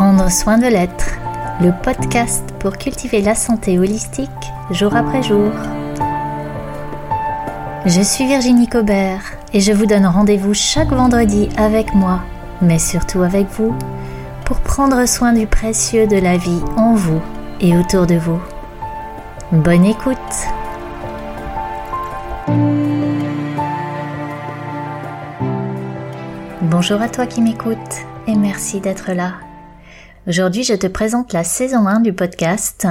Prendre soin de l'être, le podcast pour cultiver la santé holistique jour après jour. Je suis Virginie Cobert et je vous donne rendez-vous chaque vendredi avec moi, mais surtout avec vous, pour prendre soin du précieux de la vie en vous et autour de vous. Bonne écoute Bonjour à toi qui m'écoutes et merci d'être là. Aujourd'hui, je te présente la saison 1 du podcast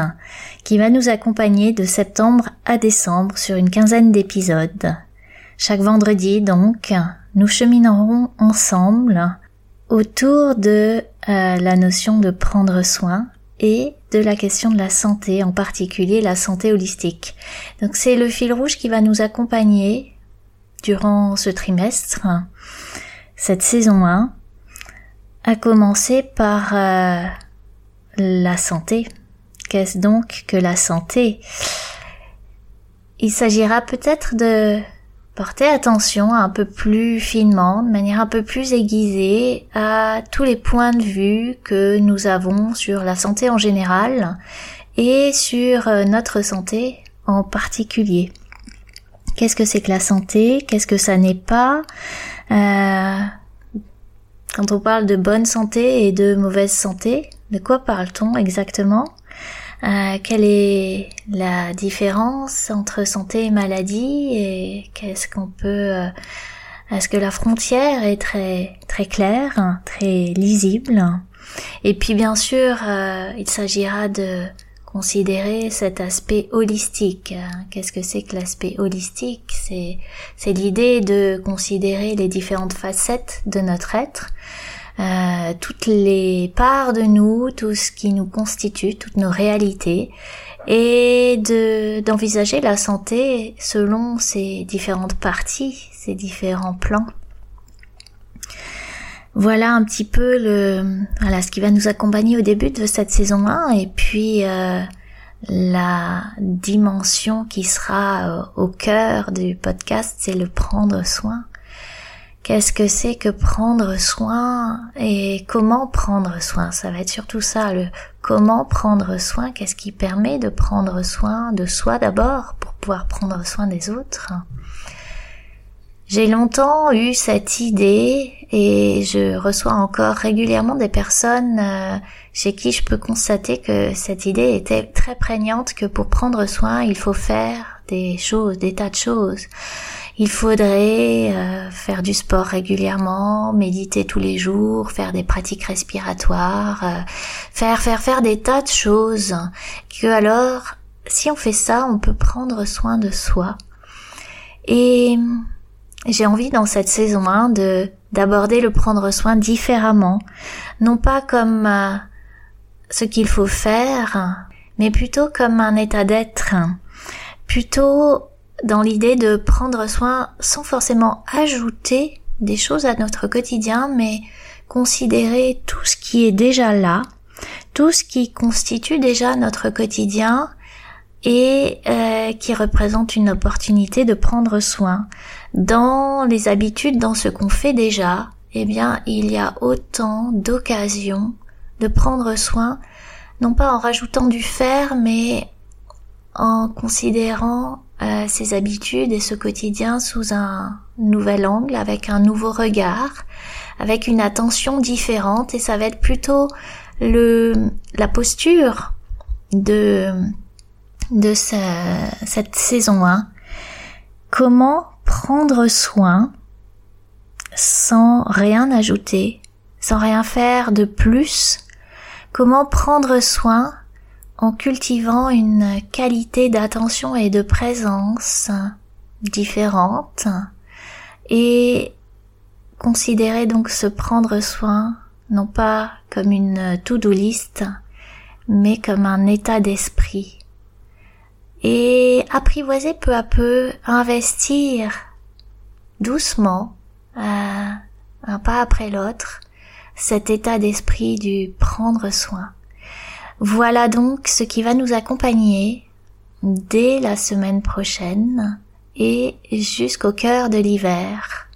qui va nous accompagner de septembre à décembre sur une quinzaine d'épisodes. Chaque vendredi, donc, nous cheminerons ensemble autour de euh, la notion de prendre soin et de la question de la santé, en particulier la santé holistique. Donc c'est le fil rouge qui va nous accompagner durant ce trimestre, cette saison 1, à commencer par euh, la santé. Qu'est-ce donc que la santé? Il s'agira peut-être de porter attention un peu plus finement, de manière un peu plus aiguisée à tous les points de vue que nous avons sur la santé en général et sur euh, notre santé en particulier. Qu'est-ce que c'est que la santé? Qu'est-ce que ça n'est pas? Euh, Quand on parle de bonne santé et de mauvaise santé, de quoi parle-t-on exactement? Euh, quelle est la différence entre santé et maladie et qu'est-ce qu'on peut euh, est-ce que la frontière est très très claire, très lisible? Et puis bien sûr, euh, il s'agira de considérer cet aspect holistique. Qu'est-ce que c'est que l'aspect holistique? C'est c'est l'idée de considérer les différentes facettes de notre être euh, toutes les parts de nous, tout ce qui nous constitue, toutes nos réalités, et de d'envisager la santé selon ces différentes parties, ces différents plans. Voilà un petit peu le voilà ce qui va nous accompagner au début de cette saison 1 et puis euh, la dimension qui sera euh, au cœur du podcast, c'est le prendre soin. Qu'est-ce que c'est que prendre soin et comment prendre soin? Ça va être surtout ça, le comment prendre soin, qu'est-ce qui permet de prendre soin de soi d'abord pour pouvoir prendre soin des autres? J'ai longtemps eu cette idée et je reçois encore régulièrement des personnes euh, chez qui je peux constater que cette idée était très prégnante que pour prendre soin, il faut faire des choses, des tas de choses il faudrait euh, faire du sport régulièrement, méditer tous les jours, faire des pratiques respiratoires, euh, faire faire faire des tas de choses que alors si on fait ça, on peut prendre soin de soi. Et j'ai envie dans cette saison 1 de d'aborder le prendre soin différemment, non pas comme euh, ce qu'il faut faire, mais plutôt comme un état d'être, plutôt dans l'idée de prendre soin sans forcément ajouter des choses à notre quotidien, mais considérer tout ce qui est déjà là, tout ce qui constitue déjà notre quotidien et euh, qui représente une opportunité de prendre soin. Dans les habitudes, dans ce qu'on fait déjà, eh bien, il y a autant d'occasions de prendre soin, non pas en rajoutant du faire, mais en considérant euh, ses habitudes et ce quotidien sous un nouvel angle, avec un nouveau regard, avec une attention différente et ça va être plutôt le la posture de de cette saison 1. Comment prendre soin sans rien ajouter, sans rien faire de plus? Comment prendre soin en cultivant une qualité d'attention et de présence différente? Et considérer donc se prendre soin non pas comme une to-do list mais comme un état d'esprit et apprivoiser peu à peu investir doucement euh, un pas après l'autre cet état d'esprit du prendre soin voilà donc ce qui va nous accompagner dès la semaine prochaine et jusqu'au cœur de l'hiver.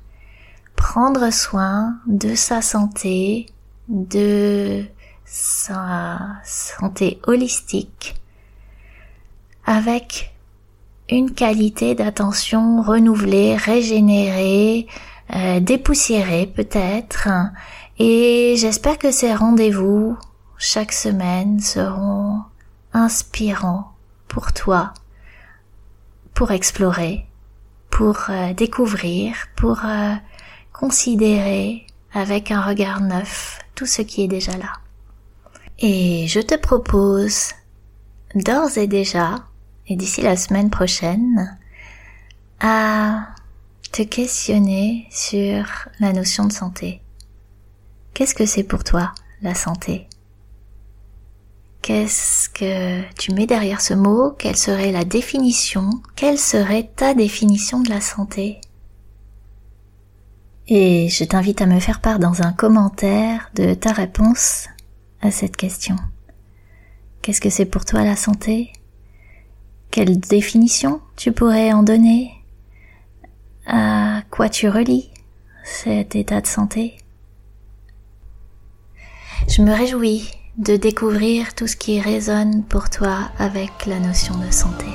Prendre soin de sa santé, de sa santé holistique avec une qualité d'attention renouvelée, régénérée, euh, dépoussiérée peut-être. Et j'espère que ces rendez-vous chaque semaine seront inspirants pour toi, pour explorer, pour euh, découvrir, pour euh, considérer avec un regard neuf tout ce qui est déjà là. Et je te propose d'ores et déjà, et d'ici la semaine prochaine, à te questionner sur la notion de santé. Qu'est-ce que c'est pour toi la santé? Qu'est-ce que tu mets derrière ce mot? Quelle serait la définition? Quelle serait ta définition de la santé? Et je t'invite à me faire part dans un commentaire de ta réponse à cette question. Qu'est-ce que c'est pour toi la santé? Quelle définition tu pourrais en donner? À quoi tu relis cet état de santé? Je me réjouis de découvrir tout ce qui résonne pour toi avec la notion de santé.